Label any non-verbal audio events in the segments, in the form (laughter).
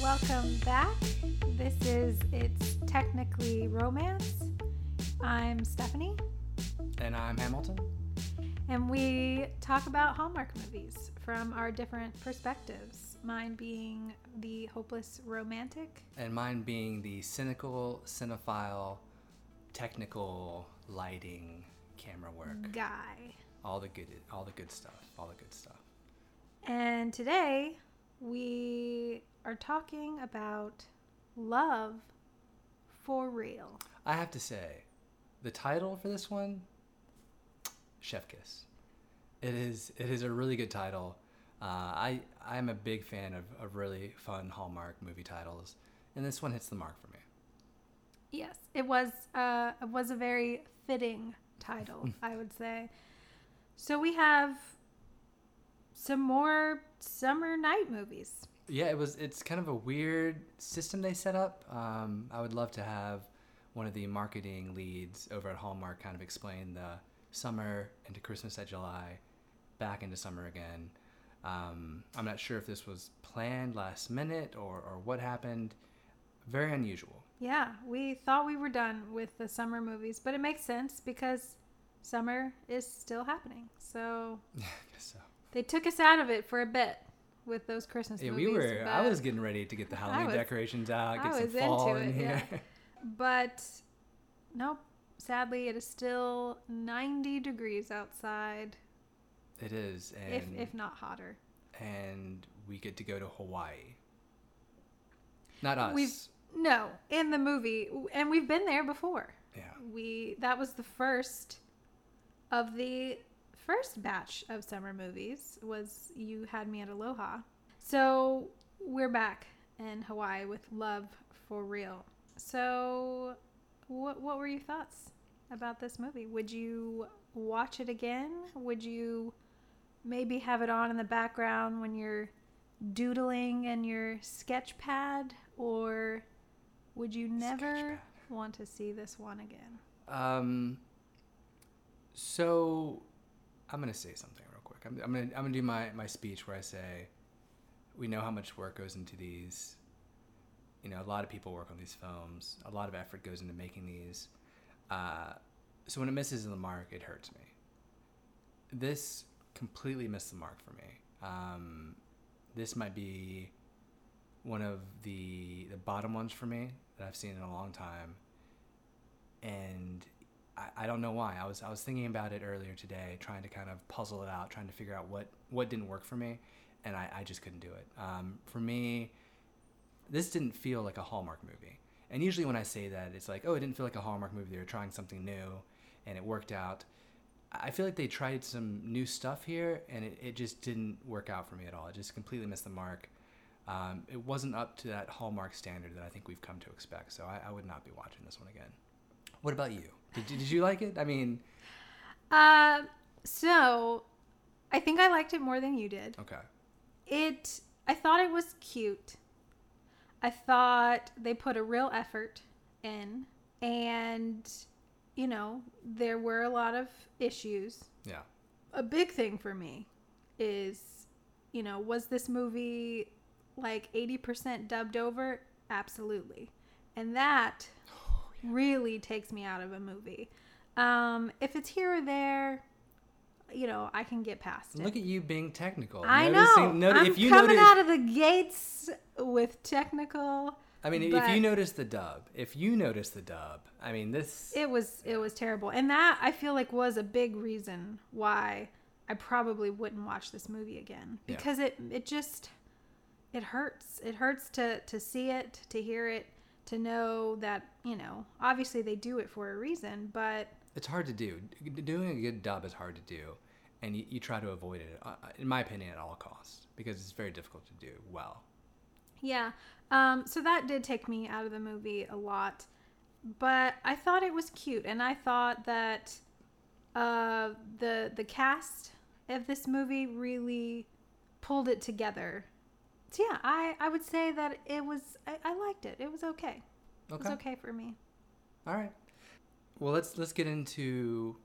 welcome back. This is It's Technically Romance. I'm Stephanie, And I'm Hamilton. and we talk about Hallmark movies from our different perspectives. Mine being the hopeless romantic, And mine being the cynical, cinephile, technical, lighting, camera work. guy. All the good all the good stuff. All the good stuff. And today we are talking about love for real. I have to say, the title for this one, Chef Kiss. It is it is a really good title. Uh, I I'm a big fan of, of really fun Hallmark movie titles, and this one hits the mark for me. Yes, it was uh, it was a very fitting title, (laughs) I would say. So we have some more summer night movies. Yeah, it was. It's kind of a weird system they set up. Um, I would love to have one of the marketing leads over at Hallmark kind of explain the summer into Christmas at July, back into summer again. Um, I'm not sure if this was planned last minute or, or what happened. Very unusual. Yeah, we thought we were done with the summer movies, but it makes sense because summer is still happening. So (laughs) I guess so. They took us out of it for a bit with those Christmas Yeah, movies. we were. I was getting ready to get the Halloween was- decorations out, I get some was fall in it, here. yeah. (laughs) But nope. Sadly, it is still 90 degrees outside, it is, and if if not hotter. and we get to go to Hawaii. Not us. We've no in the movie, and we've been there before. yeah. We that was the first of the first batch of summer movies. Was you had me at Aloha, so we're back in Hawaii with Love for Real. So, what what were your thoughts about this movie? Would you watch it again? Would you maybe have it on in the background when you're doodling in your sketch pad or would you never want to see this one again? Um. So, I'm gonna say something real quick. I'm, I'm gonna I'm gonna do my my speech where I say, we know how much work goes into these. You know, a lot of people work on these films. A lot of effort goes into making these. Uh, so when it misses the mark, it hurts me. This completely missed the mark for me. Um, this might be one of the the bottom ones for me that I've seen in a long time and I, I don't know why. I was I was thinking about it earlier today, trying to kind of puzzle it out, trying to figure out what what didn't work for me, and I, I just couldn't do it. Um, for me, this didn't feel like a Hallmark movie. And usually when I say that, it's like, oh, it didn't feel like a Hallmark movie. They were trying something new, and it worked out. I feel like they tried some new stuff here, and it, it just didn't work out for me at all. It just completely missed the mark. Um, it wasn't up to that Hallmark standard that I think we've come to expect. So I, I would not be watching this one again. What about you? Did, did you like it? I mean, Uh, so I think I liked it more than you did. okay. It, I thought it was cute. I thought they put a real effort in, and you know, there were a lot of issues. Yeah. A big thing for me is, you know, was this movie like 80% dubbed over? Absolutely. And that (gasps) (laughs) really takes me out of a movie. Um, if it's here or there, you know, I can get past it. Look at you being technical. I Noticing- know. noti- I'm if you coming notice, out of the gates with technical. I mean, if you notice the dub, if you notice the dub, I mean, this. It was it was terrible, and that I feel like was a big reason why I probably wouldn't watch this movie again Yeah. because it it just it hurts. It hurts to to see it, to hear it, to know that you know obviously they do it for a reason, but it's hard to do. Doing a good dub is hard to do, and you, you try to avoid it, uh, in my opinion, at all costs, because it's very difficult to do well. Yeah. Um, so that did take me out of the movie a lot. But I thought it was cute and I thought that uh, the the cast of this movie really pulled it together. So yeah, I, I would say that it was I, I liked it. It was okay. It was Okay. okay for me. All right. Well, let's let's get into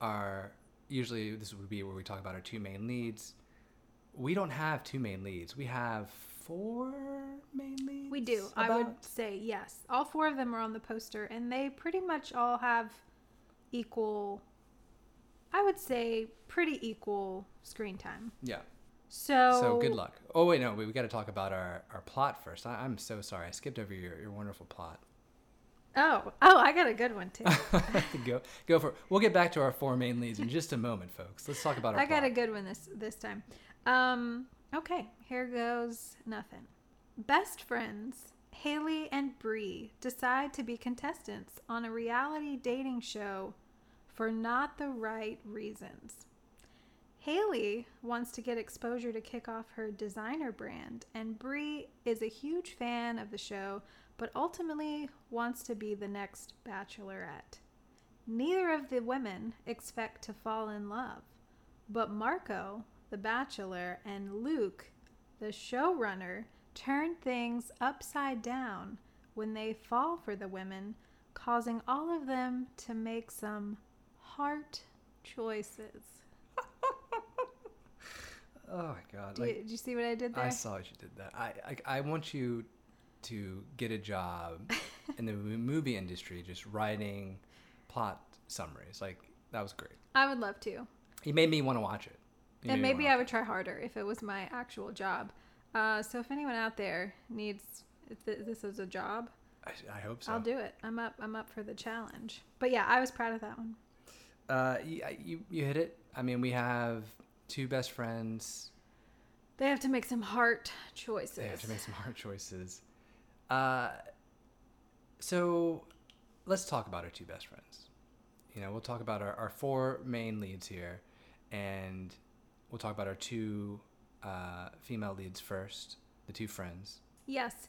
our. Usually, this would be where we talk about our two main leads. We don't have two main leads. We have four main leads. We do. I would say yes. All four of them are on the poster, and they pretty much all have equal. I would say pretty equal screen time. Yeah. So. So good luck. Oh wait, no, we, we got to talk about our, our plot first. I, I'm so sorry, I skipped over your, your wonderful plot. Oh, oh, I got a good one too. (laughs) go go for it. We'll get back to our four main leads in just a moment, folks. Let's talk about our. I got a good one this this time. Um, okay, here goes nothing. Best friends Haley and Bree decide to be contestants on a reality dating show for not the right reasons. Haley wants to get exposure to kick off her designer brand, and Bree is a huge fan of the show, but ultimately wants to be the next bachelorette. Neither of the women expect to fall in love, but Marco, the bachelor, and Luke, the showrunner, turn things upside down when they fall for the women, causing all of them to make some heart choices. Oh my god! Do Like, you, did you see what I did there? I saw what you did that. I, I I want you to get a job (laughs) in the movie industry, just writing plot summaries. Like that was great. I would love to. He made me want to watch it. He and maybe I would try harder if it was my actual job. Uh, so if anyone out there needs, if th- this is a job, I, I hope so. I'll do it. I'm up. I'm up for the challenge. But yeah, I was proud of that one. Uh, you, you you hit it. I mean, we have two best friends. They have to make some heart choices. They have to make some hard choices. Uh, so let's talk about our two best friends. You know, we'll talk about our, our four main leads here, and we'll talk about our two uh, female leads first, the two friends. Yes,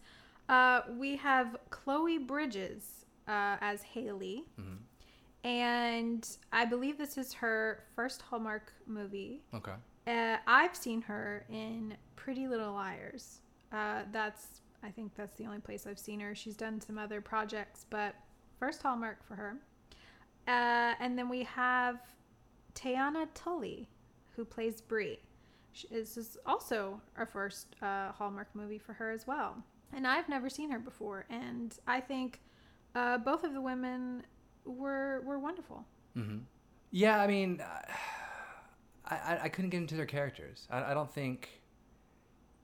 uh, we have Chloe Bridges uh, as Haley, Mhm. And I believe this is her first Hallmark movie. Okay. Uh, I've seen her in Pretty Little Liars. Uh, that's I think that's the only place I've seen her. She's done some other projects, but first Hallmark for her. Uh, and then we have Tayana Tully, who plays Brie. This is also our first uh, Hallmark movie for her as well. And I've never seen her before, and I think uh, both of the women were were wonderful. hmm Yeah, I mean, (sighs) I, I I couldn't get into their characters. I, I don't think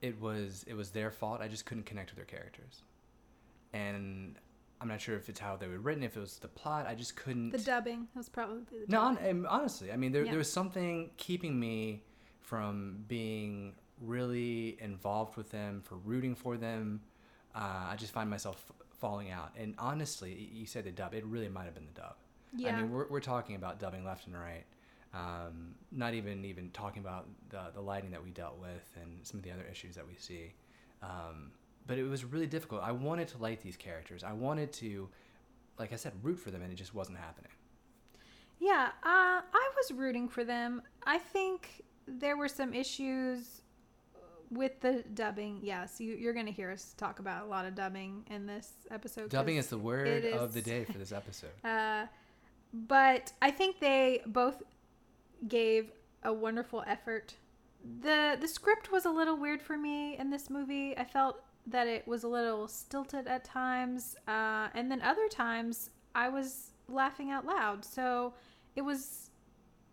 it was it was their fault. I just couldn't connect with their characters, and I'm not sure if it's how they were written, if it was the plot. I just couldn't. The dubbing was probably the No, dubbing. um, honestly, I mean, there, Yeah. there was something keeping me from being really involved with them, for rooting for them. Uh, I just find myself falling out. And honestly, you said the dub. It really might have been the dub. Yeah. I mean, we're, we're talking about dubbing left and right. Um, not even even talking about the, the lighting that we dealt with and some of the other issues that we see. Um, but it was really difficult. I wanted to like these characters. I wanted to, like I said, root for them, and it just wasn't happening. Yeah, uh, I was rooting for them. I think there were some issues with the dubbing. Yes, you, you're going to hear us talk about a lot of dubbing in this episode. Dubbing is the word it of the day for (laughs) this episode. Uh, but I think they both gave a wonderful effort. the The script was a little weird for me in this movie. I felt that it was a little stilted at times, uh, and then other times I was laughing out loud. So it was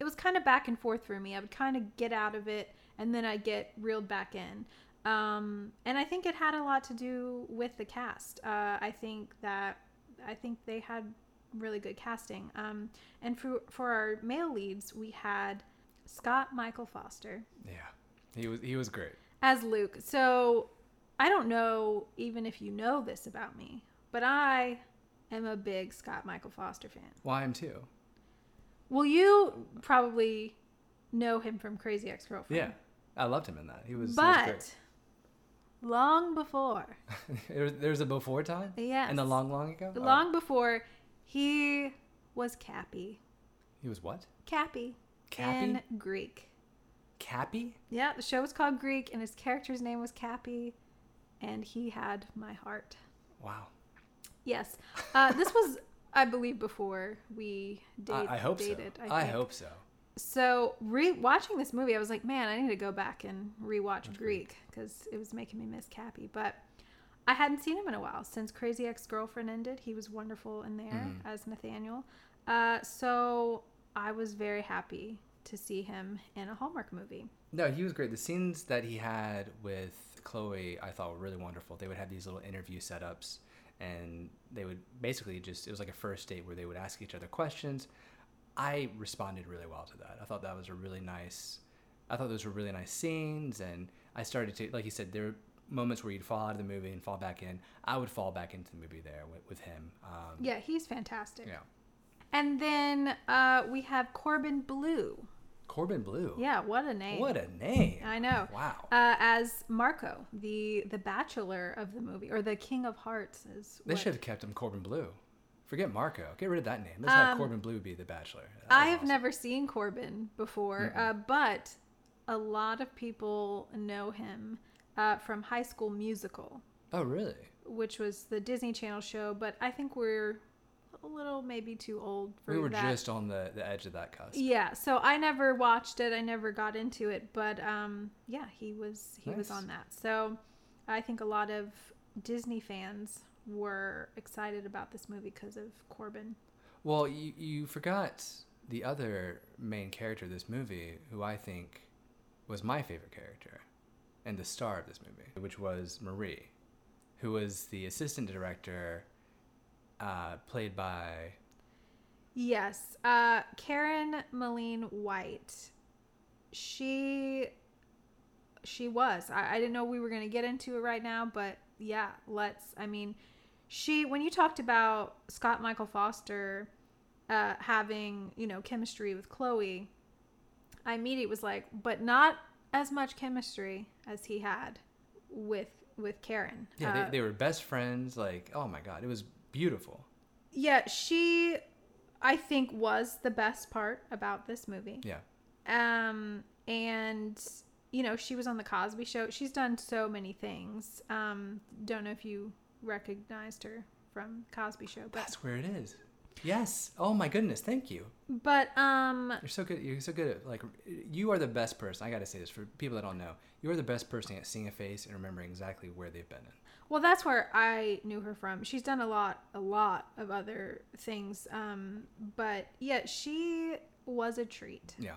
it was kind of back and forth for me. I would kind of get out of it, and then I get reeled back in. Um, and I think it had a lot to do with the cast. Uh, I think that I think they had really good casting. Um, and for for our male leads, we had Scott Michael Foster Yeah, he was he was great. as Luke. So I don't know even if you know this about me, but I am a big Scott Michael Foster fan. Well, I am too. Well, you probably know him from Crazy Ex Girlfriend. Yeah, I loved him in that. He was. but long before, he was (laughs) there, was- there was a before time. yes, And the long, long ago. Oh, long before, he was Cappy. he was what? Cappy. Cappy. In Greek. Cappy. Yeah, the show was called Greek, and his character's name was Cappy, and he had my heart. Wow. Yes, uh, this was, I believe, before we I, date, I hope dated. so. I, think. hope so. So re watching this movie, I was like, man, I need to go back and rewatch Greek because it was making me miss Cappy. But I hadn't seen him in a while since Crazy Ex Girlfriend ended. He was wonderful in there Mhm. as Nathaniel. Uh, so I was very happy to see him in a Hallmark movie. No, he was great. The scenes that he had with Chloe, I thought were really wonderful. They would have these little interview setups, and they would basically just, it was like a first date where they would ask each other questions. I responded really well to that. I thought that was a really nice, I thought those were really nice scenes, and I started to, like you said, there were moments where you'd fall out of the movie and fall back in. I would fall back into the movie there with, with him. Um, Yeah, he's fantastic. Yeah. And then uh, we have Corbin Bleu. Corbin Bleu. Yeah, what a name. What a name. I know. Wow. Uh, as Marco, the the bachelor of the movie, or the King of Hearts, is. They what- should have kept him Corbin Bleu. Forget Marco. Get rid of that name. Let's have Um, Corbin Bleu be the Bachelor. That I have awesome. never seen Corbin before, uh, but a lot of people know him uh, from High School Musical, Oh, really? which was the Disney Channel show. But I think we're a little maybe too old for that. We were that. just on the, the edge of that cusp. Yeah, so I never watched it. I never got into it, but um, yeah, he was he was on that. So I think a lot of Disney fans were excited about this movie because of Corbin. Well, you, you forgot the other main character of this movie, who I think was my favorite character and the star of this movie, which was Marie, who was the assistant director, uh, played by. Yes, uh, Karen Malina White. She she was. I, I didn't know we were going to get into it right now, but yeah, let's. I mean, she when you talked about Scott Michael Foster uh, having you know chemistry with Chloe, I immediately was like, but not as much chemistry as he had with with Karen. Yeah, Uh, they, they were best friends. Like, oh my God, it was beautiful. yeah, she I think was the best part about this movie. Yeah. Um, and you know, she was on the Cosby Show. She's done so many things. Um, don't know if you recognized her from Cosby Show, but That's where it is. Yes. Oh my goodness. Thank you. but um, You're so good. You're so good at like. You are the best person. I got to say this for people that don't know. You are the best person at seeing a face and remembering exactly where they've been in. well, that's where I knew her from. She's done a lot, a lot of other things. Um, but yeah, she was a treat. Yeah.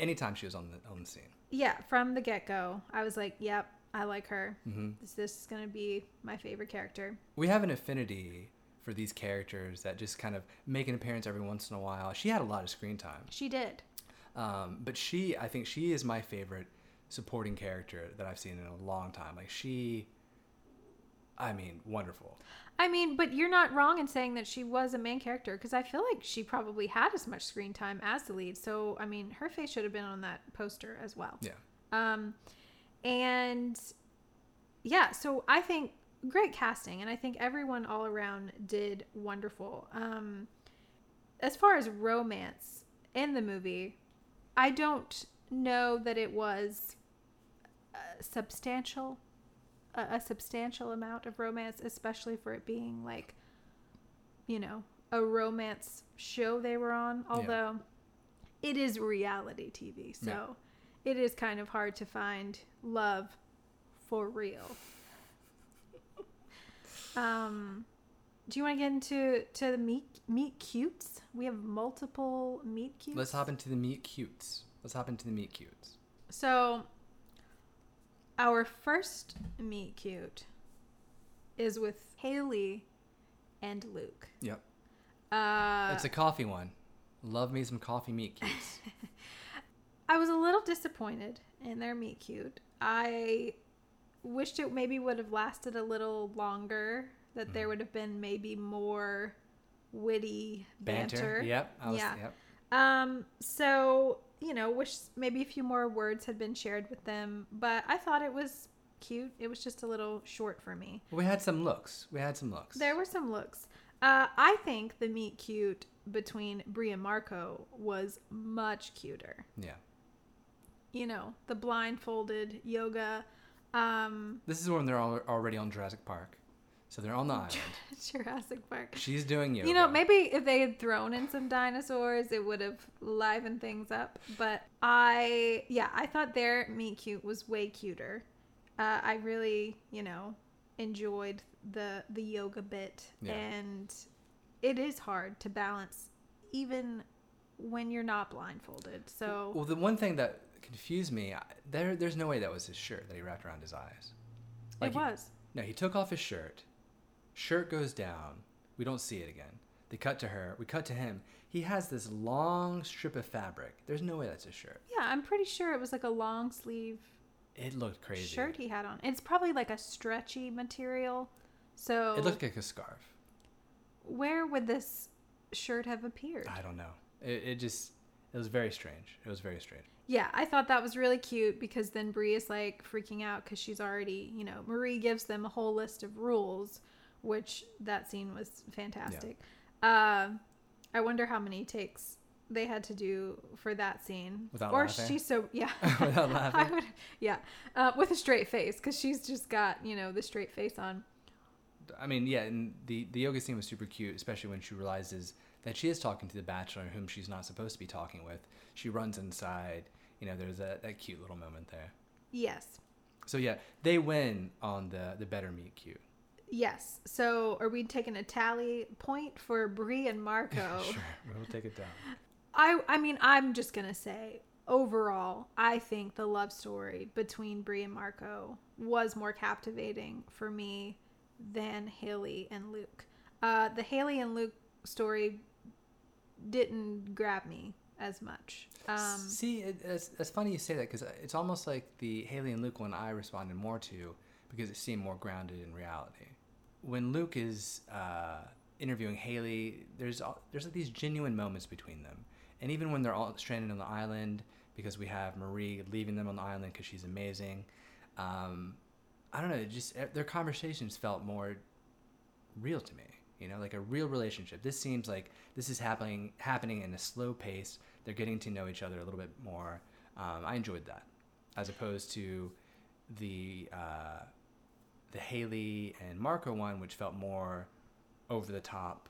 Anytime she was on the on the scene. Yeah, from the get go, I was like, "Yep, I like her. hmm This, this is gonna be my favorite character." We have an affinity for these characters that just kind of make an appearance every once in a while. She had a lot of screen time, She did. um, but she, I think, she is my favorite supporting character that I've seen in a long time. Like she, I mean, wonderful. I mean, but you're not wrong in saying that she was a main character because I feel like she probably had as much screen time as the lead. So, I mean, her face should have been on that poster as well. Yeah. Um, and yeah, so I think great casting, and I think everyone all around did wonderful. Um, as far as romance in the movie, I don't know that it was uh, substantial, a, a substantial amount of romance, especially for it being like, you know, a romance show they were on. Although it is reality TV, so Yeah. It is kind of hard to find love for real. um, do you want to get into to the meet meet cutes? We have multiple meet cutes. Let's hop into the meet cutes. Let's hop into the meet cutes. So, our first meet cute is with Haley and Luke. Yep. Uh, it's a coffee one. Love me some coffee meet cutes. (laughs) I was a little disappointed in their meet cute. I wished it maybe would have lasted a little longer. That there would have been maybe more witty banter. Yep. I was, Yeah. Yep. Um, so, you know, wish maybe a few more words had been shared with them, but I thought it was cute. It was just a little short for me. We had some looks. We had some looks. There were some looks. Uh, I think the meet cute between Brie and Marco was much cuter. Yeah. You know, the blindfolded yoga. Um, This is when they're al- already on Jurassic Park. So they're on the (laughs) island. Jurassic Park. She's doing yoga. You know, maybe if they had thrown in some dinosaurs, it would have livened things up. But I, yeah, I thought their meet cute was way cuter. Uh, I really, you know, enjoyed the the yoga bit, Yeah. and it is hard to balance, even when you're not blindfolded. So Well, the one thing that confused me, there, there's no way that was his shirt that he wrapped around his eyes. it he- was. No, he took off his shirt. Shirt goes down. We don't see it again. They cut to her. We cut to him. He has this long strip of fabric. There's no way that's his shirt. Yeah, I'm pretty sure it was like a long sleeve It looked crazy. shirt he had on. It's probably like a stretchy material. So It looked like a scarf. where would this shirt have appeared? I don't know. It, it just, it was very strange. It was very strange. Yeah, I thought that was really cute because then Brie is like freaking out because she's already, you know, Marie gives them a whole list of rules, which that scene was fantastic. Um, I wonder how many takes they had to do for that scene. Without or laughing? she's so yeah. (laughs) Without (laughs) I laughing? would, yeah, uh, with a straight face because she's just got you know the straight face on. I mean, yeah, and the the yoga scene was super cute, especially when she realizes that she is talking to the bachelor whom she's not supposed to be talking with. She runs inside. You know, there's that, that cute little moment there. Yes, So yeah, they win on the the better meet cute. yes. So are we taking a tally point for Brie and Marco? (laughs) sure, we'll take it down. I I mean I'm just gonna say overall I think the love story between Brie and Marco was more captivating for me than Haley and Luke. Uh, the Haley and Luke story didn't grab me as much. Um, See, it, it's, it's funny you say that because it's almost like the Haley and Luke one I responded more to because it seemed more grounded in reality. When Luke is uh, interviewing Haley, there's there's like these genuine moments between them, and even when they're all stranded on the island, because we have Marie leaving them on the island because she's amazing. Um, I don't know, just eh, their conversations felt more real to me. You know, like a real relationship. This seems like this is happening happening in a slow pace. They're getting to know each other a little bit more. Um, I enjoyed that, as opposed to the uh, the Haley and Marco one, which felt more over the top,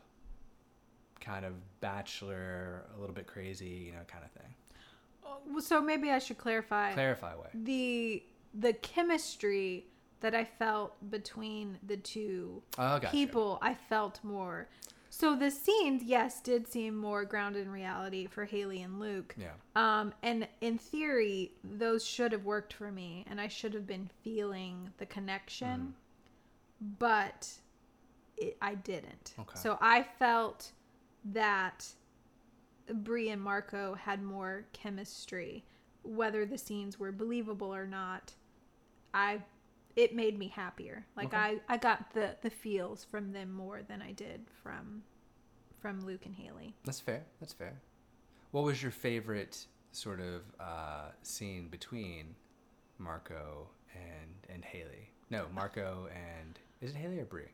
kind of bachelor, a little bit crazy, you know, kind of thing. so maybe I should clarify Clarify what the the chemistry that I felt between the two Oh, gotcha. people I felt more. So the scenes, yes, did seem more grounded in reality for Haley and Luke. Yeah. Um, and in theory, those should have worked for me, and I should have been feeling the connection, but it, I didn't. Okay. So I felt that Brie and Marco had more chemistry, whether the scenes were believable or not. I it made me happier. Like Okay. I I got the the feels from them more than I did from from Luke and Haley. That's fair. That's fair. What was your favorite sort of uh, scene between Marco and and Haley? No, Marco and is it Haley or Brie?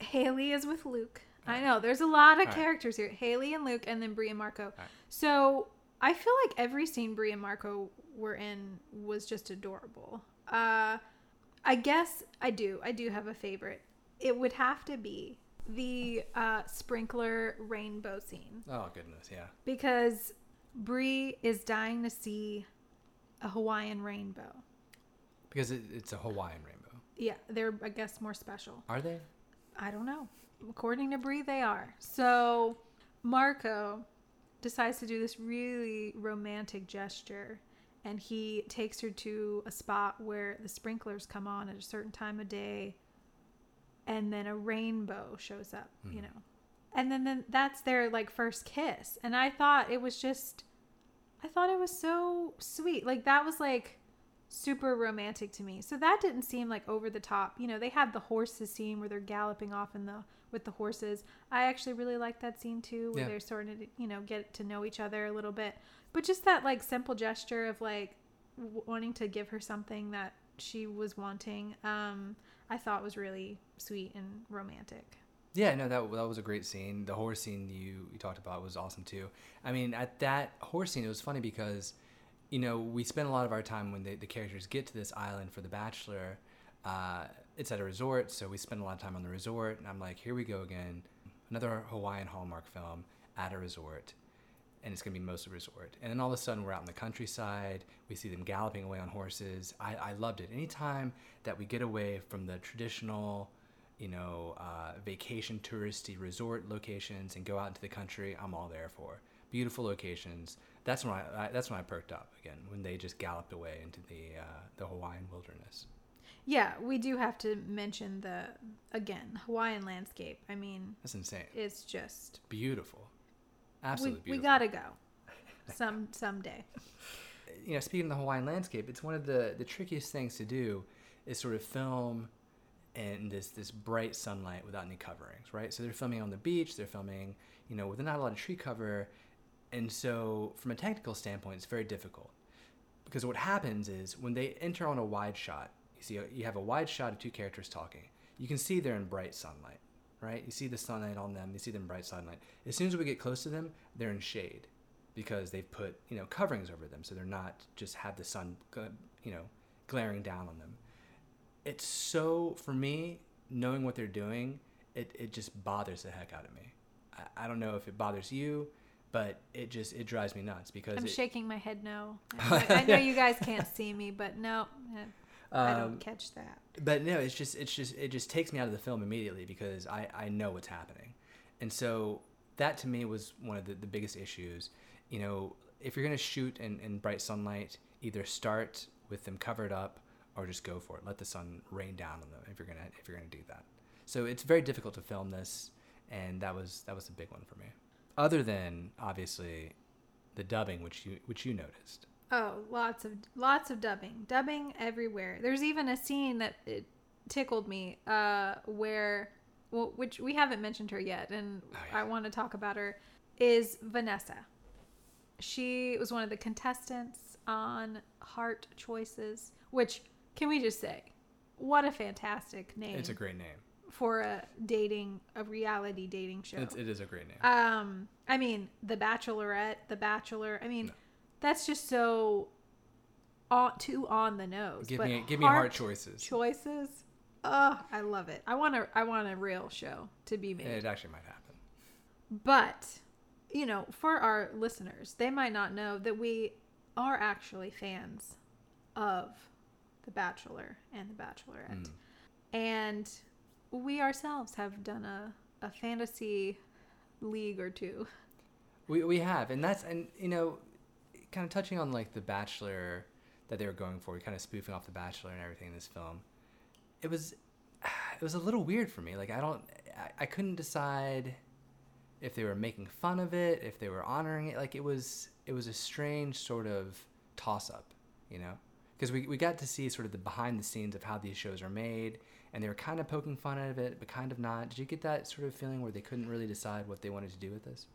Haley is with Luke. I know there's a lot of Alright. characters here. Haley and Luke, and then Brie and Marco. Alright. So I feel like every scene Brie and Marco were in was just adorable. Uh, I guess I do. I do have a favorite. It would have to be the uh, sprinkler rainbow scene Oh goodness, yeah. because Brie is dying to see a Hawaiian rainbow. Because it, it's a Hawaiian rainbow. Yeah, they're I guess more special. Are they? I don't know. According to Brie, they are. So Marco decides to do this really romantic gesture, and he takes her to a spot where the sprinklers come on at a certain time of day, and then a rainbow shows up. You mm-hmm. know, and then then that's their like first kiss, and I thought it was just, I thought it was so sweet. Like that was like super romantic to me. So that didn't seem like over the top. You know, they have the horses scene where they're galloping off in the with the horses. I actually really like that scene too, where Yeah. they're starting to you know get to know each other a little bit. But just that like simple gesture of like wanting to give her something that she was wanting, um, I thought was really sweet and romantic. Yeah, no, that that was a great scene. The horse scene you you talked about was awesome too. I mean, at that horse scene, it was funny because, you know, we spend a lot of our time when the, the characters get to this island for the Bachelor, Uh, it's at a resort, so we spend a lot of time on the resort, and I'm like, here we go again, another Hawaiian Hallmark film at a resort, and it's gonna be mostly resort. And then all of a sudden, we're out in the countryside. We see them galloping away on horses. I, I loved it. Anytime that we get away from the traditional, you know, uh, vacation touristy resort locations and go out into the country, I'm all there for. Beautiful locations. That's when I, I that's when I perked up again when they just galloped away into the uh, the Hawaiian wilderness. Yeah, we do have to mention the again Hawaiian landscape. I mean, That's insane. it's just Beautiful. We, Absolutely we beautiful. gotta go some someday. you know, speaking of the Hawaiian landscape, it's one of the the trickiest things to do is sort of film in this this bright sunlight without any coverings, right? So they're filming on the beach, they're filming, you know, with not a lot of tree cover, and so from a technical standpoint, it's very difficult because what happens is when they enter on a wide shot, you see you have a wide shot of two characters talking. You can see they're in bright sunlight, right? You see the sunlight on them, you see them bright sunlight. As soon as we get close to them, they're in shade because they've put you know coverings over them, so they're not just have the sun, you know, glaring down on them. It's so for me knowing what they're doing, it it just bothers the heck out of me. I, I don't know if it bothers you, but it just it drives me nuts because I'm it, shaking my head no. I (laughs) know, I know you guys can't see me, but no, eh, I um, don't catch that. but no it's just it's just it just takes me out of the film immediately because i i know what's happening. And so that to me was one of the, the biggest issues. You know if you're going to shoot in, in bright sunlight either start with them covered up or just go for it. Let the sun rain down on them if you're going to if you're to do that. So it's very difficult to film this and that was that was a big one for me. Other than obviously the dubbing which you which you noticed Oh, lots of lots of dubbing, dubbing everywhere. There's even a scene that it tickled me, uh, where, well, which we haven't mentioned her yet, and Oh, yeah. I want to talk about her. Is Vanessa? She was one of the contestants on Heart Choices, which can we just say, what a fantastic name it's a great name for a dating, a reality dating show. it's, it is a great name Um, I mean, The Bachelorette, The Bachelor. I mean, No. That's just so on too on the nose. give but me give me hard choices choices. Oh, I love it. I want a I want a real show to be made. it actually might happen But you know, for our listeners, they might not know that we are actually fans of The Bachelor and The Bachelorette. Mm. And we ourselves have done a, a fantasy league or two. We we have, and that's and you know, kind of touching on like the Bachelor that they were going for, kind of spoofing off the Bachelor and everything in this film. It was, (sighs) it was a little weird for me. Like I don't, I, I couldn't decide if they were making fun of it, if they were honoring it. Like it was, it was a strange sort of toss up, you know, because we we got to see sort of the behind the scenes of how these shows are made. And they were kind of poking fun at it, but kind of not. Did you get that sort of feeling where they couldn't really decide what they wanted to do with this?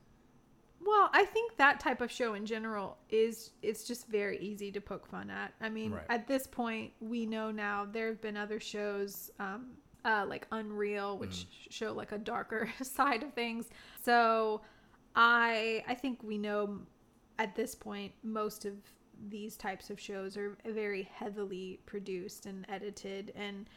Well, I think that type of show in general is it's just very easy to poke fun at. I mean, Right. at this point, we know now there have been other shows um, uh, like Unreal, which Mm. show like a darker (laughs) side of things. So, I I think we know at this point most of these types of shows are very heavily produced and edited, and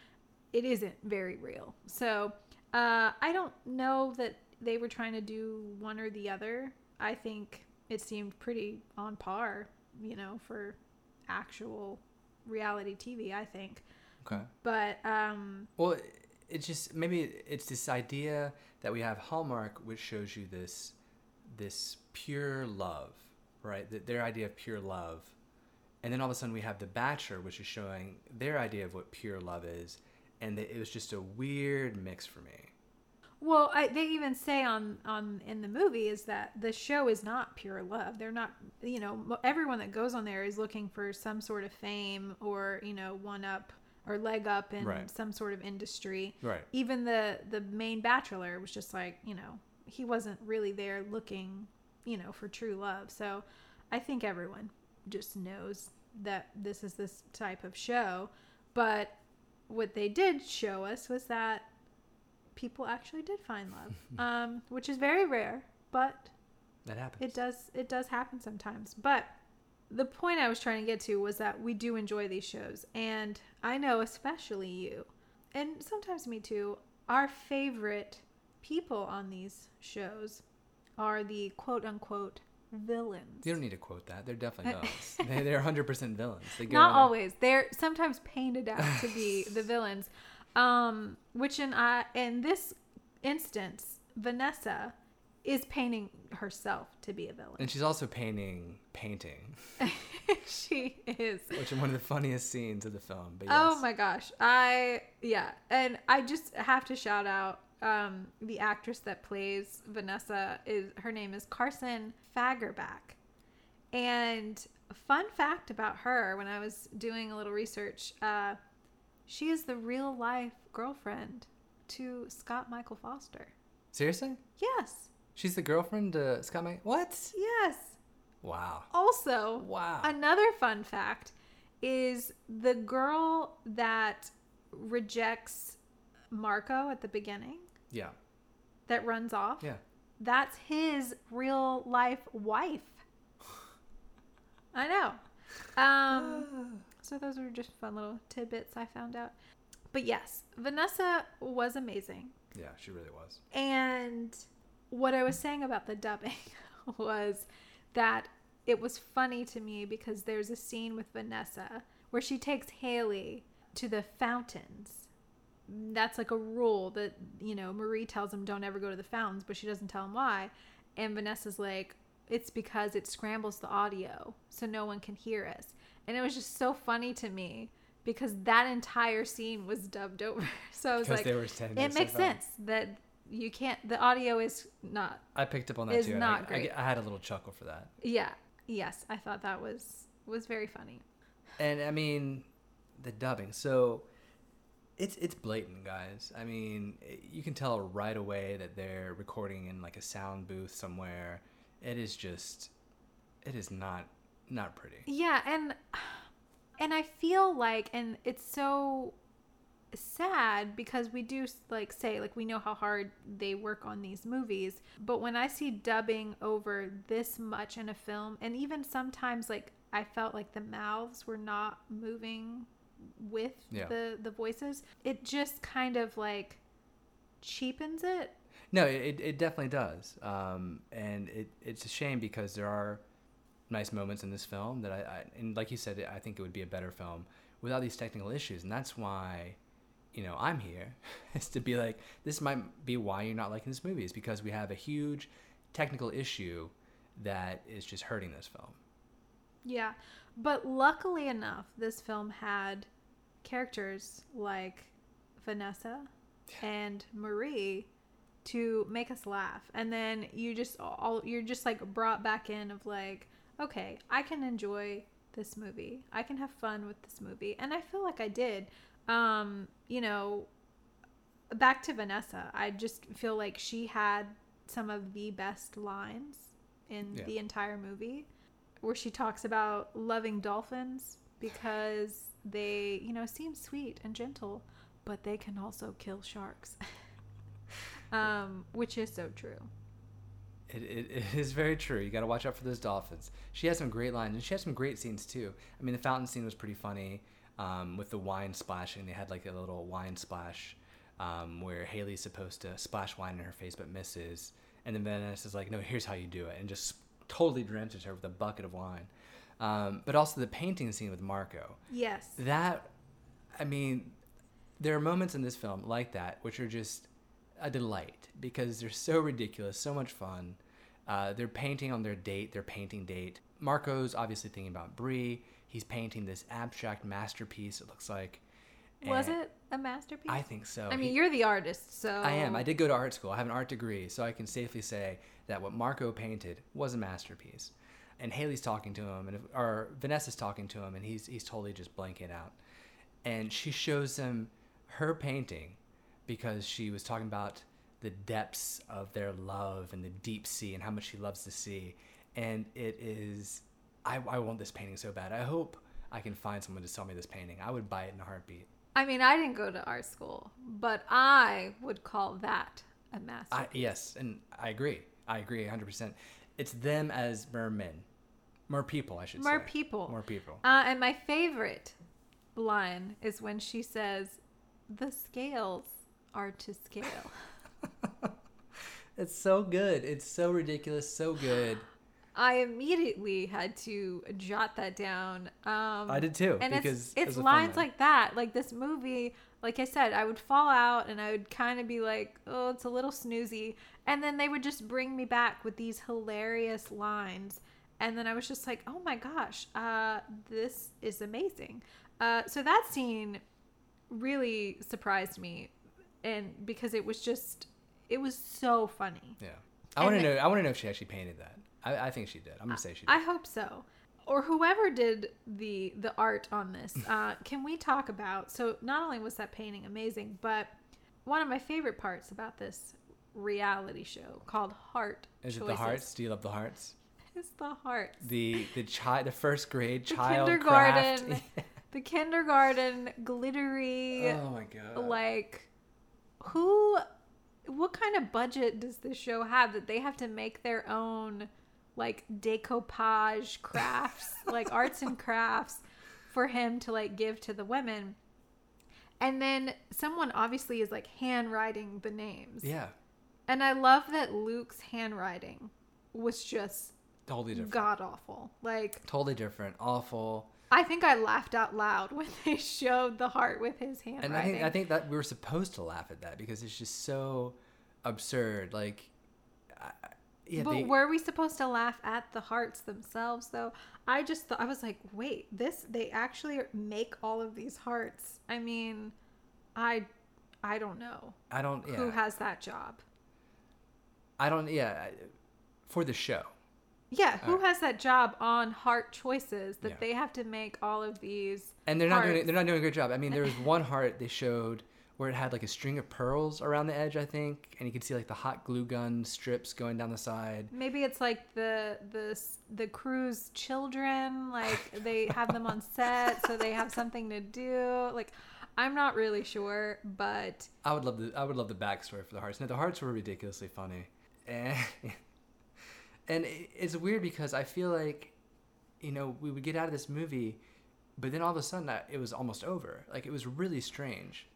it isn't very real. So, uh, I don't know that they were trying to do one or the other. I think it seemed pretty on par, you know, for actual reality TV, I think. Okay. But um Well, it's just maybe it's this idea that we have Hallmark, which shows you this this pure love, right? Th- Their idea of pure love, and then all of a sudden we have The Bachelor, which is showing their idea of what pure love is, and it was just a weird mix for me. Well, I, they even say on on in the movie is that the show is not pure love. They're not, you know, everyone that goes on there is looking for some sort of fame or, you know, one up or leg up in Right. some sort of industry. Right. even the the main bachelor was just like you know he wasn't really there looking you know for true love so i think everyone just knows that this is this type of show but what they did show us was that people actually did find love (laughs) um, which is very rare but That happens. it does it does happen sometimes but the point I was trying to get to was that we do enjoy these shows. And I know, especially you, and sometimes me too, our favorite people on these shows are the quote unquote villains. You don't need to quote that. They're definitely (laughs) villains. they, they're 100% villains. Not always. They're sometimes painted out to be (laughs) the villains. Um, which in I in this instance, Vanessa is painting herself to be a villain. And she's also painting painting, (laughs) she is. which is one of the funniest scenes of the film. But yes. Oh my gosh. I yeah, and I just have to shout out um the actress that plays Vanessa is her name is Carson Fagerbakke. And fun fact about her when I was doing a little research, uh she is the real life girlfriend to Scott Michael Foster. Seriously? Yes. She's the girlfriend to Scott Michael. What? Yes. Wow. Also, Wow. Another fun fact is the girl that rejects Marco at the beginning yeah. that runs off. Yeah. That's his real life wife. I know. Um, (laughs) so those were just fun little tidbits I found out. But yes, Vanessa was amazing. Yeah, she really was. And what I was saying about the dubbing (laughs) was that it was funny to me because there's a scene with Vanessa where she takes Haley to the fountains. That's like a rule that, you know, Marie tells him don't ever go to the fountains, but she doesn't tell him why. And Vanessa's like, it's because it scrambles the audio so no one can hear us. And it was just so funny to me because that entire scene was dubbed (laughs) over. So I was like, they were standing it makes sense that you can't the audio is not I picked up on that Is too. not I, great. I, I had a little chuckle for that. yeah yes i thought that was was very funny And I mean, the dubbing. So it's it's blatant, guys. I mean, you can tell right away that they're recording in like a sound booth somewhere. It is just, it is not not pretty. yeah and and i feel like and it's so sad because we do like say like we know how hard they work on these movies but when i see dubbing over this much in a film and even sometimes like i felt like the mouths were not moving with Yeah. the the voices it just kind of like cheapens it No, it, it definitely does. Um, and it, it's a shame because there are nice moments in this film that I, I, and like you said, I think it would be a better film without these technical issues. And that's why, you know, I'm here (laughs) is to be like, this might be why you're not liking this movie is because we have a huge technical issue that is just hurting this film. Yeah. But luckily enough, this film had characters like Vanessa and Marie to make us laugh. And then you just all you're just like brought back in of like, okay, I can enjoy this movie. I can have fun with this movie. And I feel like I did. Um, you know, back to Vanessa. I just feel like she had some of the best lines in Yeah. the entire movie where she talks about loving dolphins because they, you know, seem sweet and gentle, but they can also kill sharks. (laughs) um, which is so true. It, it, it is very true. You got to watch out for those dolphins. She has some great lines, and she has some great scenes too. I mean, the fountain scene was pretty funny um, with the wine splashing. They had like a little wine splash um, where Haley's supposed to splash wine in her face but misses, and then Venice is like, "No, here's how you do it," and just totally drenches her with a bucket of wine. Um, but also the painting scene with Marco. Yes. That, I mean, there are moments in this film like that which are just a delight because they're so ridiculous, so much fun. Uh, they're painting on their date, their painting date. Marco's obviously thinking about Brie. He's painting this abstract masterpiece. It looks like. Was And it a masterpiece? I think so. I mean, He- you're the artist, so I am. I did go to art school. I have an art degree, so I can safely say that what Marco painted was a masterpiece. And Haley's talking to him, and or Vanessa's talking to him, and he's he's totally just blanking out. And she shows him her painting because she was talking about the depths of their love and the deep sea and how much she loves the sea. And it is, I, I want this painting so bad. I hope I can find someone to sell me this painting. I would buy it in a heartbeat. I mean, I didn't go to art school, but I would call that a masterpiece. I, yes, and I agree. I agree 100%. It's them as mermen. More people, I should More say. people. More people. Uh, and my favorite line is when she says, "The scales are to scale." (laughs) It's so good. It's so ridiculous. So good. I immediately had to jot that down. Um, I did too. and because it's it's lines like that. Like this movie, like I said, I would fall out and I would kind of be like, "Oh, it's a little snoozy," and then they would just bring me back with these hilarious lines, and then I was just like, "Oh my gosh, uh, this is amazing." Uh, so that scene really surprised me, and because it was just, it was so funny. Yeah. I want to know. I want to know if she actually painted that. I, I think she did. I'm gonna say she did. I hope so. Or whoever did the the art on this. Uh, (laughs) can we talk about? So not only was that painting amazing, but one of my favorite parts about this reality show called Heart Is it Choices the hearts? You love the hearts? It's the hearts. The the child, the first grade (laughs) The child kindergarten, craft. (laughs) the kindergarten glittery, oh my god. like who? What kind of budget does this show have that they have to make their own like decoupage crafts, (laughs) like arts and crafts for him to like give to the women? And then someone obviously is like handwriting the names. yeah. And I love that Luke's handwriting was just Totally different. god awful. Like Totally different. Awful. I think I laughed out loud (laughs) when they showed the heart with his hand. And. I think I think that we were supposed to laugh at that because it's just so absurd. Like, I, yeah, but they, were we supposed to laugh at the hearts themselves though? I just thought I was like, wait, this they actually make all of these hearts. I mean, I I don't know I don't. Yeah. who has that job. I don't. Yeah. For the show. Yeah, who has that job on heart choices that Yeah. they have to make all of these? and they're not doing Hearts. they're not doing a good job. I mean, there was (laughs) one heart they showed where it had like a string of pearls around the edge, I think, and you could see like the hot glue gun strips going down the side. Maybe it's like the the the crew's children, like they have them on set, so they have something to do. Like, I'm not really sure, but I would love the I would love the backstory for the hearts. Now the hearts were ridiculously funny, and (laughs) and it's weird because I feel like, you know, we would get out of this movie, but then all of a sudden I- it was almost over. Like it was really strange,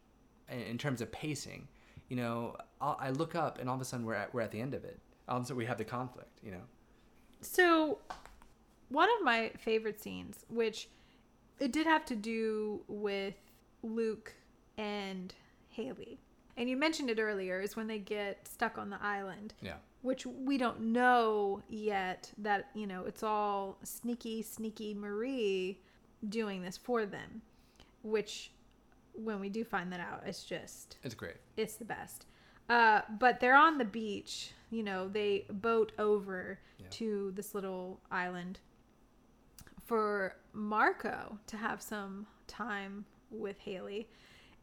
in, in terms of pacing. You know, I look up and all of a sudden we're at we're at the end of it. All of a sudden we have the conflict. You know. So, one of my favorite scenes, which it did have to do with Luke and Haley, and you mentioned it earlier, is when they get stuck on the island, Yeah. Which we don't know yet that, you know, it's all sneaky, sneaky Marie doing this for them, which when we do find that out, it's just It's great. it's the best. Uh, but they're on the beach. You know, they boat over Yeah. to this little island for Marco to have some time with Haley.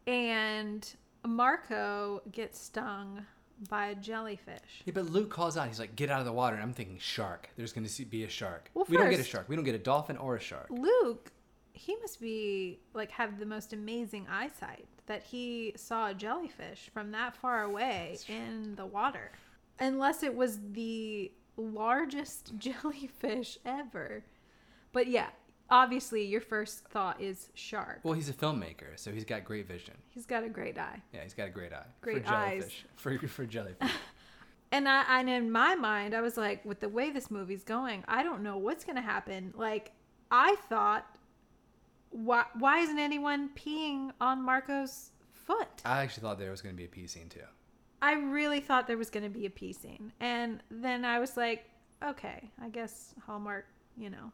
And Marco gets stung by a jellyfish. Yeah, but Luke calls out. He's like, "Get out of the water!" And I'm thinking, "Shark. There's going to be a shark. Well, we don't get a shark. We don't get a dolphin or a shark." Luke, he must be like have the most amazing eyesight that he saw a jellyfish from that far away in the water. Unless it was the largest (laughs) jellyfish ever. But yeah, obviously your first thought is shark. Well, he's a filmmaker, so he's got great vision. He's got a great eye. Yeah, he's got a great eye. Great for eyes. jellyfish. (laughs) For for jellyfish. (laughs) And I and in my mind, I was like, with the way this movie's going, I don't know what's gonna happen. Like, I thought, why why isn't anyone peeing on Marco's foot? I actually thought there was going to be a pee scene too. I really thought there was gonna be a pee scene, and then I was like, okay, I guess Hallmark, you know,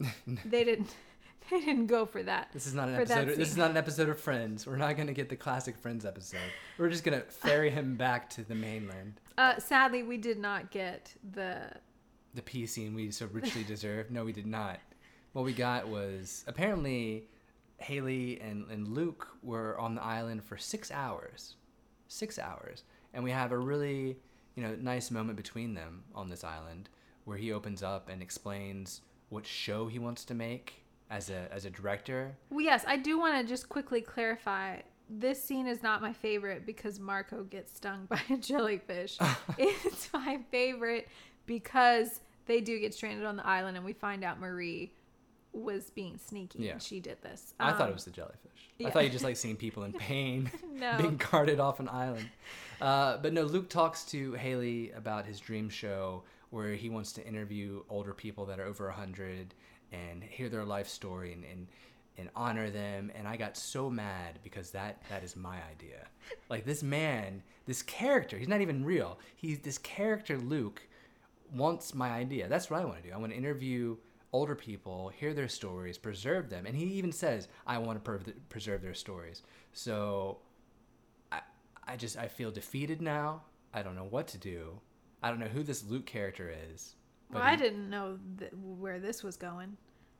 (laughs) they didn't (laughs) they didn't go for that. This is not an episode. This is not an episode of Friends. We're not going to get the classic Friends episode. We're just going (laughs) to ferry him back to the mainland. Uh, sadly, we did not get the The pee scene we so richly deserved. No, we did not. What we got was apparently Haley and, and Luke were on the island for six hours. Six hours. And we have a really, you know, nice moment between them on this island where he opens up and explains what show he wants to make as a as a director. Well, yes, I do want to just quickly clarify. This scene is not my favorite because Marco gets stung (laughs) by a jellyfish. (laughs) it's my favorite because they do get stranded on the island, and we find out Marie was being sneaky Yeah. and she did this. I thought Um, it was the jellyfish. I thought you just like seeing people in (laughs) pain No. being carted off an island. Uh, but no, Luke talks to Haley about his dream show where he wants to interview older people that are over 100 and hear their life story and, and, and honor them. And I got so mad because that, that is my idea. Like this man, this character, he's not even real. He's this character, Luke, wants my idea. That's what I want to do. I want to interview older people, hear their stories, preserve them. And he even says, I want to preserve their stories. So I, I just, I feel defeated now. I don't know what to do. I don't know who this Luke character is. Well, I didn't know th- where this was going.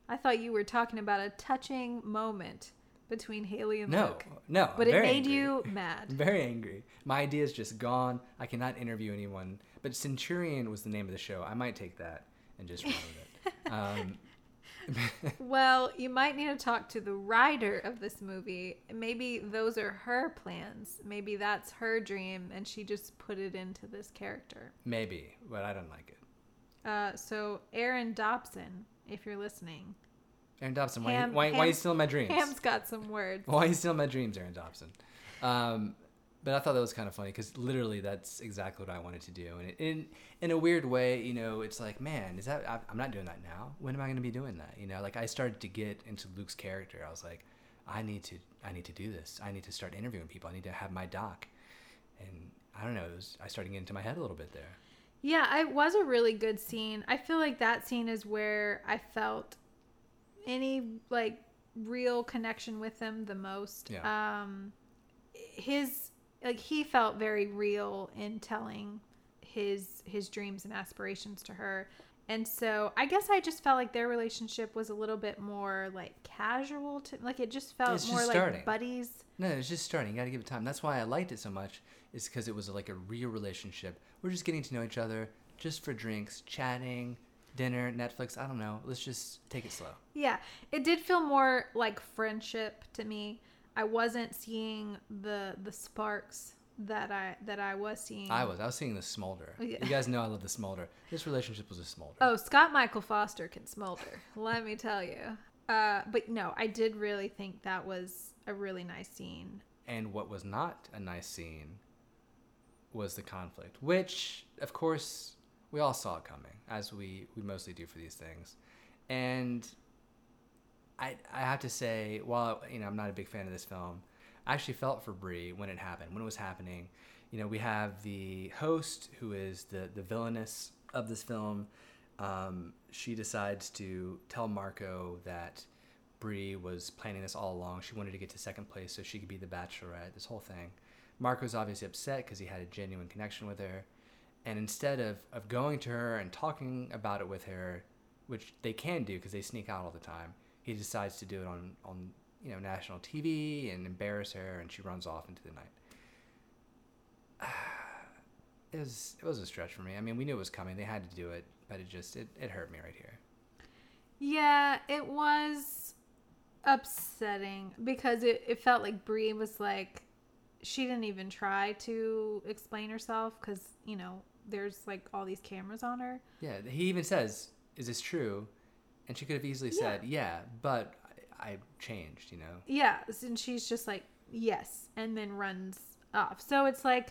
I thought you were talking about a touching moment between Haley and no, Luke. no. no. But it made angry. you (laughs) mad. very angry. My idea is just gone. I cannot interview anyone. But Centurion was the name of the show. I might take that and just run with it. (laughs) Um, (laughs) Well, you might need to talk to the writer of this movie. Maybe those are her plans. Maybe that's her dream, and she just put it into this character. maybe, but I don't like it. Uh, so, Aaron Dobson, if you're listening, Aaron Dobson, why, Ham- why, why are you still in my dreams? Ham's got some words. Why are you still in my dreams, Aaron Dobson? Um, but I thought that was kind of funny because literally that's exactly what I wanted to do. And it, in in a weird way, you know, it's like, man, is that I, I'm not doing that now. When am I going to be doing that? You know, like I started to get into Luke's character. I was like, I need to I need to do this. I need to start interviewing people. I need to have my doc. And I don't know. It was, I started getting into my head a little bit there. Yeah, it was a really good scene. I feel like that scene is where I felt any like real connection with him the most. Yeah. Um his like he felt very real in telling his his dreams and aspirations to her. And so I guess I just felt like their relationship was a little bit more like casual to like it just felt It's more just like starting. buddies. No, it's just starting. You got to give it time. That's why I liked it so much. Is because it was like a real relationship. We're just getting to know each other, just for drinks, chatting, dinner, Netflix. I don't know. Let's just take it slow. Yeah, it did feel more like friendship to me. I wasn't seeing the the sparks that I that I was seeing. I was. I was seeing the smolder. Yeah. You guys know I love the smolder. This relationship was a smolder. Oh, Scott Michael Foster can smolder. let me tell you. Uh, but no, I did really think that was a really nice scene. And what was not a nice scene was the conflict, which, of course, we all saw it coming, as we, we mostly do for these things. And I, I have to say, while you know I'm not a big fan of this film, I actually felt for Brie when it happened, when it was happening. You know, we have the host who is the the villainess of this film. Um, she decides to tell Marco that Brie was planning this all along. She wanted to get to second place so she could be the bachelorette. This whole thing. Marco's obviously upset because he had a genuine connection with her, and instead of of going to her and talking about it with her, which they can do because they sneak out all the time, he decides to do it on on you know national TV and embarrass her, and she runs off into the night. (sighs) It was it was a stretch for me. I mean, we knew it was coming. They had to do it, but it just it, it hurt me right here. Yeah, it was upsetting because it, it felt like Brie was like she didn't even try to explain herself because you know there's like all these cameras on her. Yeah, he even says, "Is this true?" And she could have easily said, "Yeah, but I, I changed." You know. Yeah, and she's just like, yes, and then runs off. So it's like,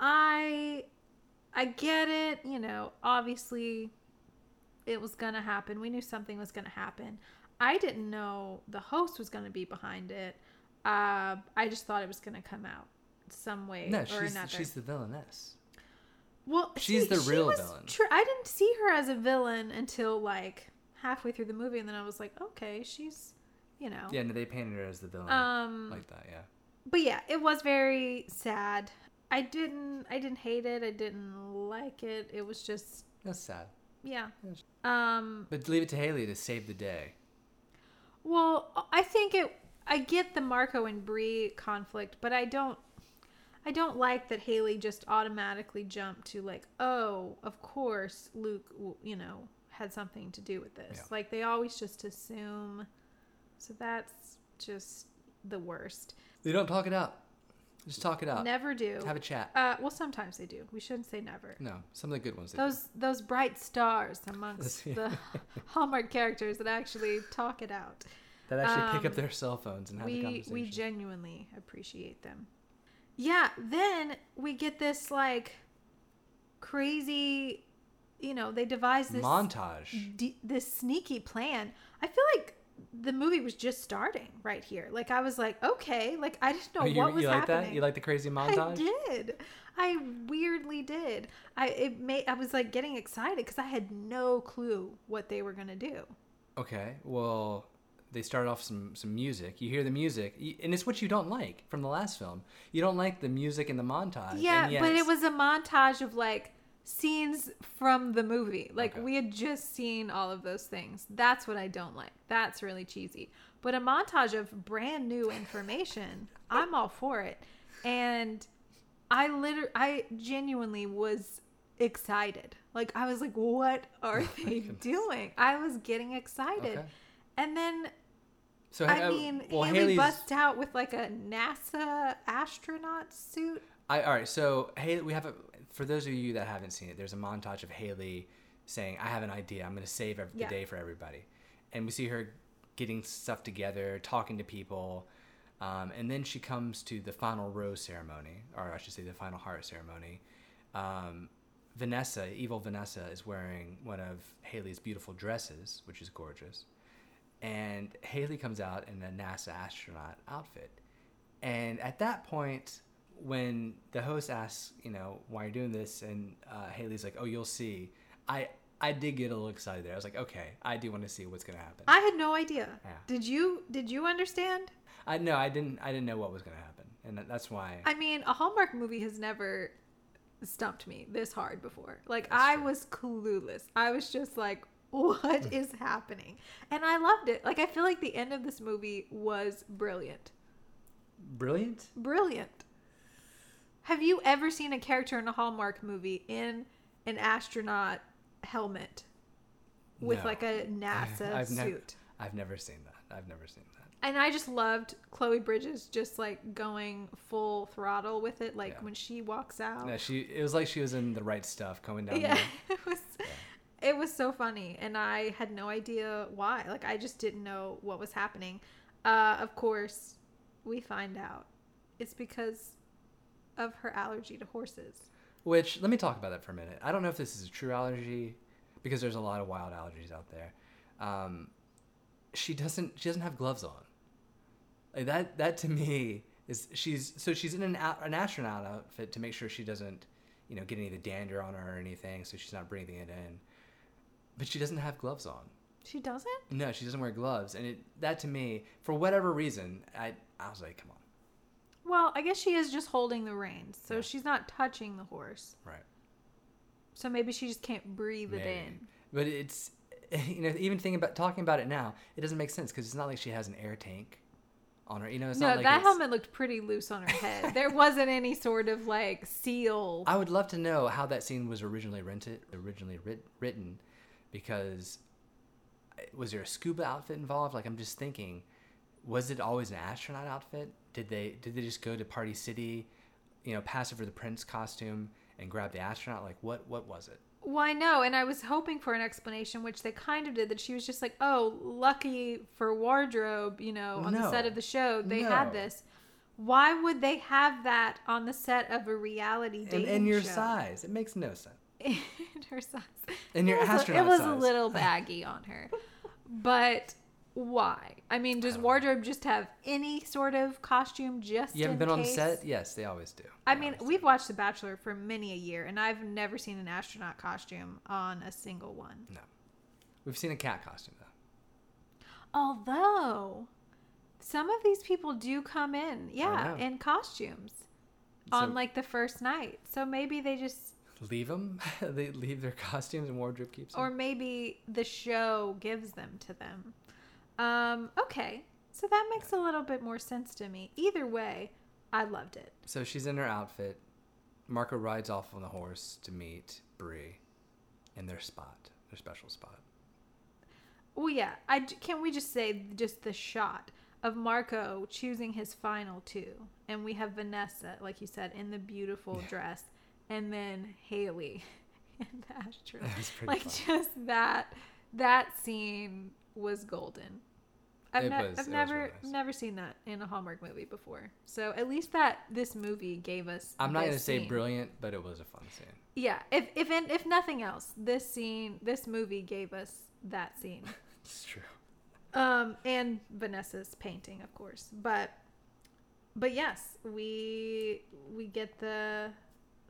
I, I get it. You know, obviously, it was gonna happen. We knew something was gonna happen. I didn't know the host was gonna be behind it. Uh, I just thought it was gonna come out some way No, or she's another. she's the villainess. well, she's see, the she real was villain. tr- I didn't see her as a villain until like halfway through the movie, and then I was like, okay, she's, you know, Yeah, no, they painted her as the villain um, like that. Yeah. but yeah, it was very sad. I didn't I didn't hate it. I didn't like it. It was just That's sad. yeah. Um But leave it to Haley to save the day. well, I think it I get the Marco and Bree conflict, but I don't I don't like that Haley just automatically jumped to like, "Oh, of course Luke, you know, had something to do with this." Yeah. Like they always just assume. So that's just the worst. They don't talk it out. Just talk it out. Never do. Have a chat. Uh, well, sometimes they do. We shouldn't say never. No, some of the good ones. They do. Those those bright stars amongst the (laughs) Hallmark characters that actually talk it out. that actually pick um, up their cell phones and have We conversation. we genuinely appreciate them. Yeah. Then we get this like crazy, you know, they devise this montage. d- this sneaky plan. I feel like the movie was just starting right here. Like I was like, okay, like I didn't know Oh, you, what was you like happening. that? You like the crazy montage? I did. I weirdly did. I it made I was like getting excited because I had no clue what they were gonna do. Okay. Well, they start off some some music. You hear the music, and it's what you don't like from the last film. You don't like the music in the montage. yeah, and yet but it was a montage of like scenes from the movie. Like Okay. we had just seen all of those things. That's what I don't like. That's really cheesy. But a montage of brand new information, (laughs) I'm all for it. And I literally, I genuinely was excited. Like I was like, what are (laughs) they doing? I was getting excited. Okay. And then So I uh, mean, well, Haley busts out with like a NASA astronaut suit. I all right. So Haley, we have a. For those of you that haven't seen it, there's a montage of Haley saying, "I have an idea. I'm going to save ev- the day for everybody," and we see her getting stuff together, talking to people, um, and then she comes to the final rose ceremony, or I should say, the final heart ceremony. Um, Vanessa, evil Vanessa, is wearing one of Haley's beautiful dresses, which is gorgeous, and Haley comes out in a NASA astronaut outfit. And at that point, when the host asks, you know, why you're doing this, and uh, Haley's like, "Oh, you'll see," I I did get a little excited there. I was like, "Okay, I do want to see what's gonna happen." I had no idea. Yeah. Did you? Did you understand? I no, I didn't. I didn't know what was gonna happen, and that- that's why. I mean, a Hallmark movie has never stumped me this hard before. Like That's I true. was clueless. I was just like, (laughs) what is happening? And I loved it. Like I feel like the end of this movie was brilliant. Brilliant. Brilliant. Have you ever seen a character in a Hallmark movie in an astronaut helmet with No. like a NASA I've nev- suit? I've never seen that. I've never seen that. and I just loved Chloe Bridges just like going full throttle with it. Like Yeah. when she walks out. No, she. It was like she was in the right stuff, going down. yeah, the- (laughs) it was. It was so funny, and I had no idea why. Like I just didn't know what was happening. Uh, of course, we find out it's because of her allergy to horses. Which let me talk about that for a minute. I don't know if this is a true allergy because there's a lot of wild allergies out there. Um, she doesn't. She doesn't have gloves on. Like that. That to me is she's so she's in an an astronaut outfit to make sure she doesn't, you know, get any of the dander on her or anything. So she's not breathing it in. But she doesn't have gloves on. She doesn't. No, she doesn't wear gloves, and it that to me, for whatever reason, I I was like, come on, Well, I guess she is just holding the reins, so Yeah. she's not touching the horse. right. So maybe she just can't breathe it in. But it's (laughs) you know even thinking about talking about it now, it doesn't make sense because it's not like she has an air tank on her. You know, it's no, not like that it's- helmet looked pretty loose on her head. (laughs) there wasn't any sort of like seal. I would love to know how that scene was originally rented, originally writ, written, because uh, was there a scuba outfit involved? Like I'm just thinking, was it always an astronaut outfit? Did they did they just go to Party City, you know, pass over the prince costume and grab the astronaut? Like what what was it? Well, I know, and I was hoping for an explanation, which they kind of did. That she was just like, "Oh, lucky for wardrobe, you know, on the set of the show, they No. had this." Why would they have that on the set of a reality And dating in your show? size, it makes no sense. (laughs) in her size. In your it was, astronaut it was a little (laughs) baggy on her, but why? I mean, does know. wardrobe just have any sort of costume just? You haven't been on case? set? Yes, they always do. I They mean, we've do. watched The Bachelor for many a year, and I've never seen an astronaut costume on a single one. no, we've seen a cat costume though. Although, some of these people do come in, yeah, in costumes on like the first night. So maybe they just, Leave them. (laughs) they leave their costumes and wardrobe keeps them. or maybe the show gives them to them. Um, okay, so that makes a little bit more sense to me. Either way, I loved it. So she's in her outfit. Marco rides off on the horse to meet Brie in their spot, their special spot. Well, yeah. I can't we just say just the shot of Marco choosing his final two, and we have Vanessa, like you said, in the beautiful Yeah. dress, and then Haley (laughs) in the ashtray. That pretty Like fun. just that that scene was golden. I've, ne- was- I've never nice. never seen that in a Hallmark movie before. So at least that this movie gave us. I'm not gonna say brilliant, but it was a fun scene. Yeah, if if if nothing else, this scene, this movie gave us that scene. (laughs) It's true. Um, and Vanessa's painting, of course. But but yes, we we get the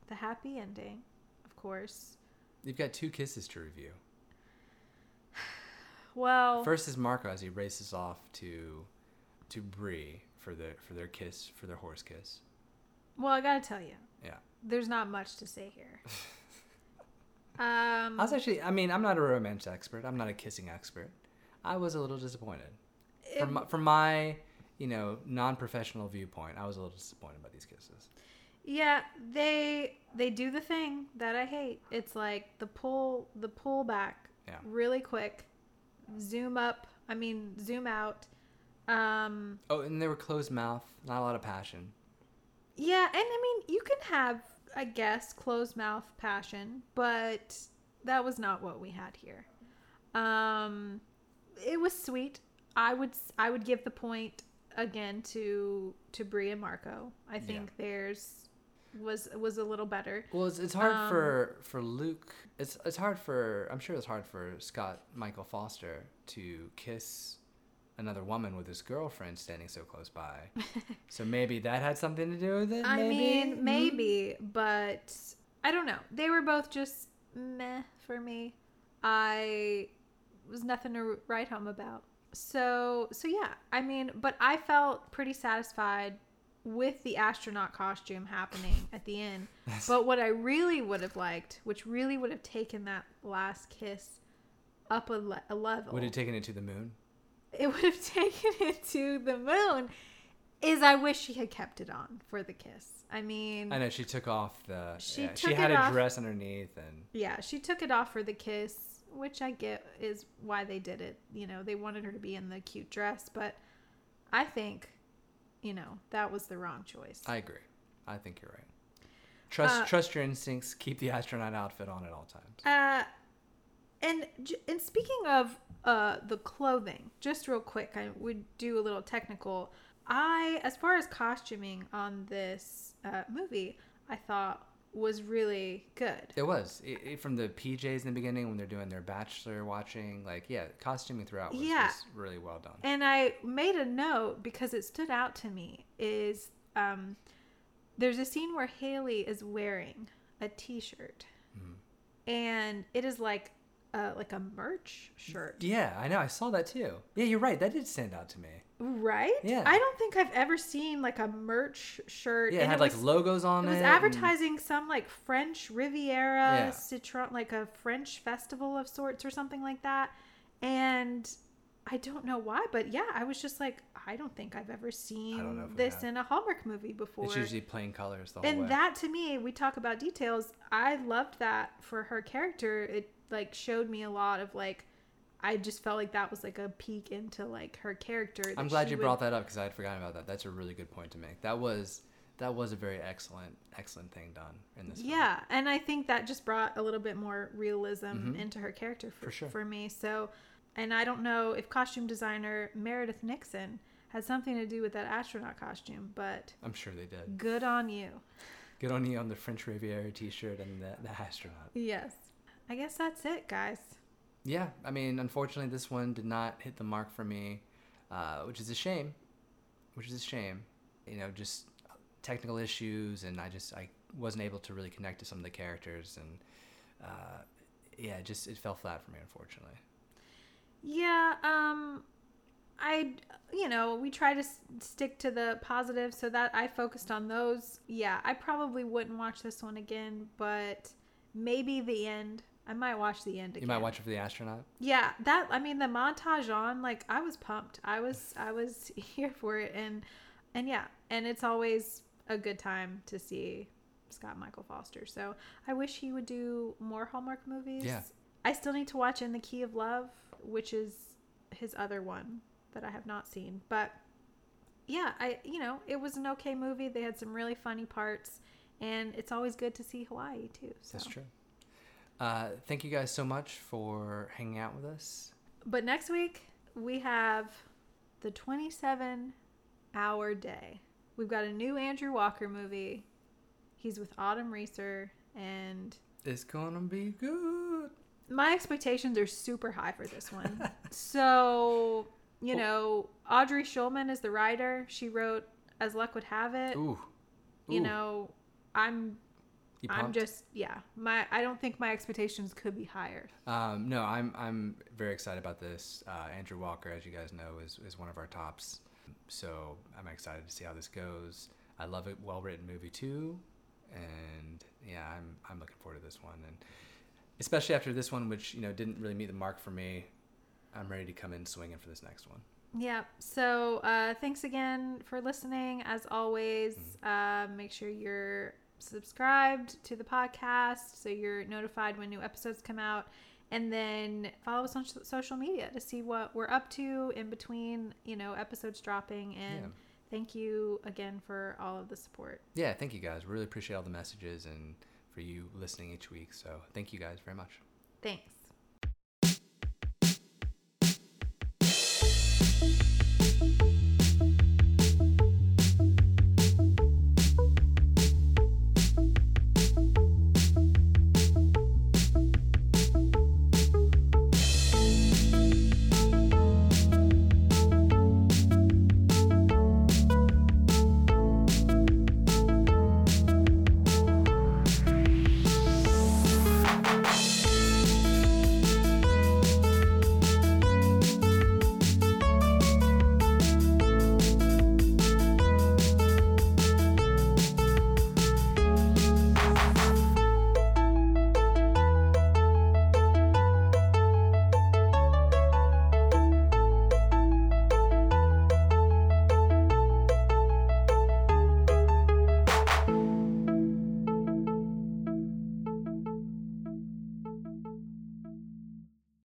the happy ending, of course. You've got two kisses to review. Well, First is Marco as he races off to to Bree for their for their kiss for their horse kiss. well, I gotta tell you, Yeah. there's not much to say here. (laughs) Um, I was actually I mean I'm not a romance expert. I'm not a kissing expert. I was a little disappointed. it- From my, from my you know non-professional viewpoint, I was a little disappointed by these kisses. yeah, they they do the thing that I hate. It's like the pull the pull back Yeah. really quick, zoom up. I mean, zoom out. Um, Oh, and they were closed mouth, not a lot of passion. Yeah, and I mean, you can have, I guess, closed mouth passion, but that was not what we had here. Um, it was sweet. I would I would give the point again to to Brie and Marco. I think theirs was was a little better. Well, it's, it's hard Um, for for Luke. It's it's hard for I'm sure it's hard for Scott Michael Foster to kiss another woman with his girlfriend standing so close by. (laughs) so maybe that had something to do with it. I maybe? mean, Hmm? maybe, but I don't know. They were both just meh for me. I was nothing to write home about. So, so yeah. I mean, but I felt pretty satisfied with the astronaut costume happening at the end. But what I really would have liked, which really would have taken that last kiss up a, le- a level, Would have taken it to the moon. it would have (laughs) taken it to the moon. Is I wish she had kept it on for the kiss. I mean, I know she took off the. She yeah, she had a off. dress underneath, and yeah, she took it off for the kiss, which I get is why they did it. You know, they wanted her to be in the cute dress, but I think, you know, that was the wrong choice. I agree. I think you're right. Trust Uh, trust your instincts. Keep the astronaut outfit on at all times. Uh, and and speaking of uh the clothing, just real quick, I would do a little technical. I, as far as costuming on this uh, movie, I thought was really good. It was it, it- from the PJs in the beginning when they're doing their bachelor watching. Like yeah, costuming throughout was, Yeah. was really well done. And I made a note because it stood out to me. Is um, there's a scene where Haley is wearing a T-shirt, Mhm. and it is like uh, like a merch shirt. Yeah, I know. I saw that too. Yeah, you're right. That did stand out to me. Right? Yeah. I don't think I've ever seen like a merch shirt. Yeah, it and had like was, logos on it it. was and- advertising some like French Riviera Yeah. citron, like a French festival of sorts or something like that. And I don't know why, but yeah, I was just like, I don't think I've ever seen know if we this in a Hallmark movie before. It's usually plain colors the whole and way. that to me, we talk about details. I loved that for her character. It like showed me a lot of like. I just felt like that was like a peek into like her character. I'm glad you would- brought that up because I had forgotten about that. That's a really good point to make. That was that was a very excellent excellent thing done in this. film. Yeah, and I think that just brought a little bit more realism Mhm. into her character for, For sure. for me. So, and I don't know if costume designer Meredith Nixon had something to do with that astronaut costume, but I'm sure they did. good on you. Good on you on the French Riviera T-shirt and the, the astronaut. Yes. I guess that's it, guys. Yeah, I mean, unfortunately, this one did not hit the mark for me, uh, which is a shame. Which is a shame. You know, just technical issues, and I just I wasn't able to really connect to some of the characters, and uh, yeah, just it fell flat for me, unfortunately. Yeah, um I you know, we try to s- stick to the positive so that I focused on those. Yeah, I probably wouldn't watch this one again, but maybe the end. I might watch the end again. You might watch it for the astronaut. Yeah, that I mean the montage on like I was pumped. I was I was (laughs) here for it and and yeah, and it's always a good time to see Scott Michael Foster. So I wish he would do more Hallmark movies. Yeah. I still need to watch In the Key of Love, which is his other one that I have not seen. But yeah, I you know it was an okay movie. They had some really funny parts, and it's always good to see Hawaii too. So. That's true. Uh, thank you guys so much for hanging out with us. But next week we have the 27 hour day. We've got a new Andrew Walker movie. He's with Autumn Reeser, and It's gonna be good. my expectations are super high for this one. (laughs) so, you know, Audrey Schulman is the writer. She wrote As Luck Would Have It. Ooh. You know, I'm I'm just yeah. My I don't think my expectations could be higher. Um, no, I'm I'm very excited about this. Uh, Andrew Walker, as you guys know, is, is one of our tops. So I'm excited to see how this goes. I love a well written movie too, and yeah, I'm I'm looking forward to this one, and especially after this one, which you know didn't really meet the mark for me. I'm ready to come in swinging for this next one. Yeah. So uh, thanks again for listening. As always, uh, make sure you're subscribed to the podcast so you're notified when new episodes come out. And then follow us on sh- social media to see what we're up to in between, you know, episodes dropping. And Yeah. thank you again for all of the support. Yeah, thank you guys. Really appreciate all the messages and for you listening each week. So thank you guys very much. Thanks.